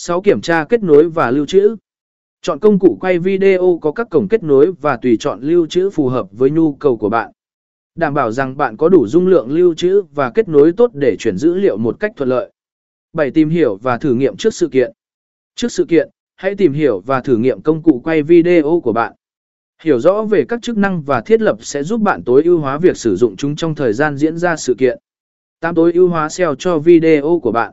6. Kiểm tra kết nối và lưu trữ. Chọn công cụ quay video có các cổng kết nối và tùy chọn lưu trữ phù hợp với nhu cầu của bạn. Đảm bảo rằng bạn có đủ dung lượng lưu trữ và kết nối tốt để chuyển dữ liệu một cách thuận lợi. 7. Tìm hiểu và thử nghiệm trước sự kiện. Trước sự kiện, hãy tìm hiểu và thử nghiệm công cụ quay video của bạn. Hiểu rõ về các chức năng và thiết lập sẽ giúp bạn tối ưu hóa việc sử dụng chúng trong thời gian diễn ra sự kiện. 8. Tối ưu hóa SEO cho video của bạn.